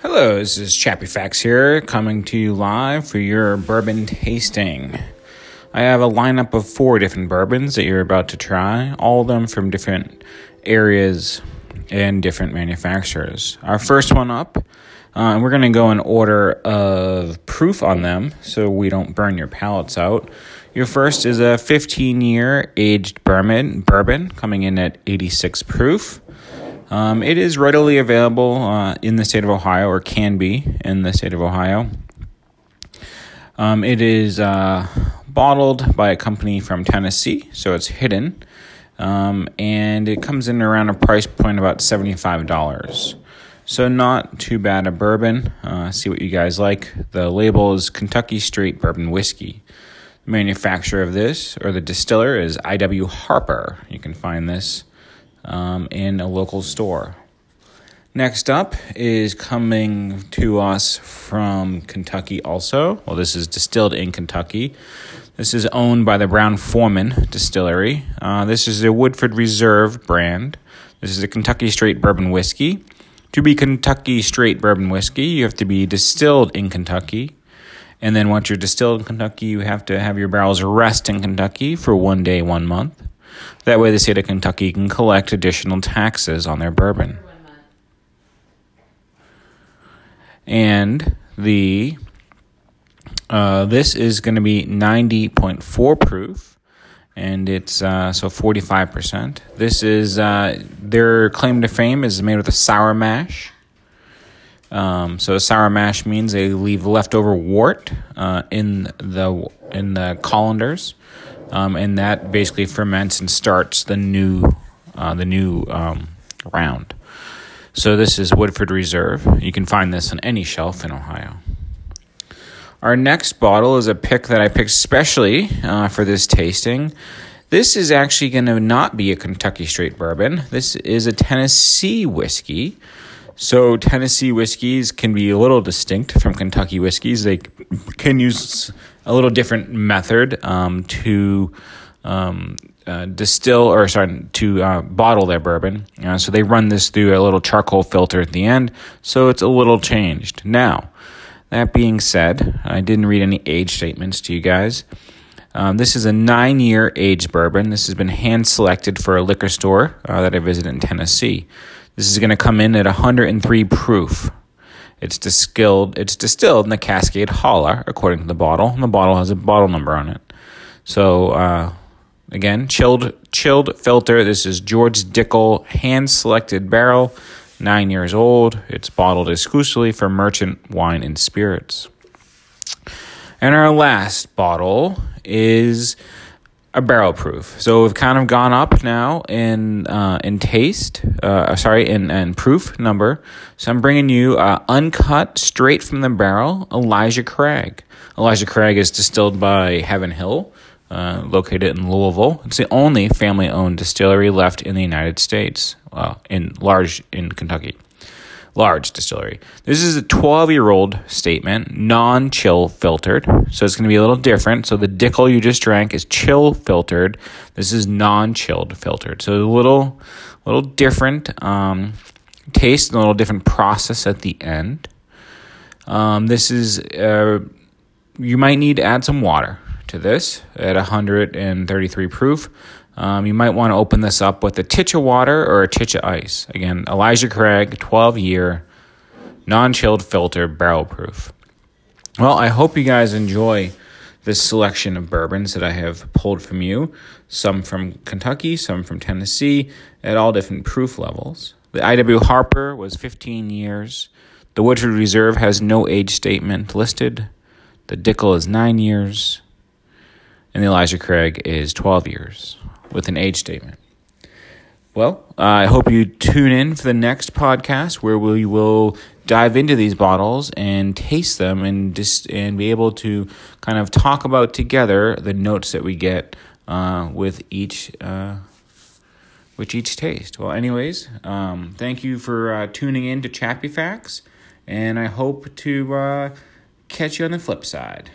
Hello, this is Chappy Facts here, coming to you live for your bourbon tasting. I have a lineup of four different bourbons that you're about to try, all of them from different areas and different manufacturers. Our first one up, uh, we're going to go in order of proof on them so we don't burn your palates out. Your first is a 15 year aged bourbon, bourbon coming in at 86 proof. Um, it is readily available uh, in the state of Ohio, or can be in the state of Ohio. Um, it is uh, bottled by a company from Tennessee, so it's hidden. Um, and it comes in around a price point about $75. So, not too bad a bourbon. Uh, see what you guys like. The label is Kentucky Straight Bourbon Whiskey. The manufacturer of this, or the distiller, is I.W. Harper. You can find this um, in a local store. Next up is coming to us from Kentucky also. Well, this is distilled in Kentucky. This is owned by the Brown-Forman Distillery. Uh, this is a Woodford Reserve brand. This is a Kentucky straight bourbon whiskey. To be Kentucky straight bourbon whiskey, you have to be distilled in Kentucky. And then once you're distilled in Kentucky, you have to have your barrels rest in Kentucky for one day, one month. That way, the state of Kentucky can collect additional taxes on their bourbon. And the uh, this is going to be 90.4 proof, and it's uh, so 45%. This is uh, their claim to fame is made with a sour mash. Um, so sour mash means they leave leftover wort uh, in the in the colanders, um, and that basically ferments and starts the new uh, the new um, round. So this is Woodford Reserve. You can find this on any shelf in Ohio. Our next bottle is a pick that I picked specially uh, for this tasting. This is actually going to not be a Kentucky straight bourbon. This is a Tennessee whiskey. So Tennessee whiskeys can be a little distinct from Kentucky whiskeys. They can use a little different method um, to um, uh, distill or sorry to uh, bottle their bourbon. Uh, so they run this through a little charcoal filter at the end, so it's a little changed. Now, that being said, I didn't read any age statements to you guys. Um, this is a nine year aged bourbon. This has been hand selected for a liquor store uh, that I visited in Tennessee. This is going to come in at 103 proof. It's distilled. It's distilled in the Cascade Holler, according to the bottle. And the bottle has a bottle number on it. So uh, again, chilled chilled filter. This is George Dickel hand selected barrel, nine years old. It's bottled exclusively for merchant wine and spirits. And our last bottle is a barrel proof. So we've kind of gone up now in uh, in taste. Uh, sorry, in in proof number. So I'm bringing you uh, uncut, straight from the barrel, Elijah Craig. Elijah Craig is distilled by Heaven Hill, uh, located in Louisville. It's the only family-owned distillery left in the United States. Well, in large in Kentucky large distillery. This is a 12 year old statement, non chill filtered. So it's going to be a little different. So the Dickel you just drank is chill filtered. This is non chilled filtered. So a little, little different um, taste a little different process at the end. Um, this is, uh, you might need to add some water to this at 133 proof. Um, you might want to open this up with a titch of water or a titch of ice. Again, Elijah Craig, 12 year, non chilled filter, barrel proof. Well, I hope you guys enjoy this selection of bourbons that I have pulled from you. Some from Kentucky, some from Tennessee, at all different proof levels. The IW Harper was 15 years. The Woodford Reserve has no age statement listed. The Dickel is 9 years. And the Elijah Craig is 12 years with an age statement. Well, uh, I hope you tune in for the next podcast where we will dive into these bottles and taste them and just and be able to kind of talk about together the notes that we get uh, with each uh, with each taste. Well, anyways, um, thank you for uh, tuning in to Chappy Facts, and I hope to uh, catch you on the flip side.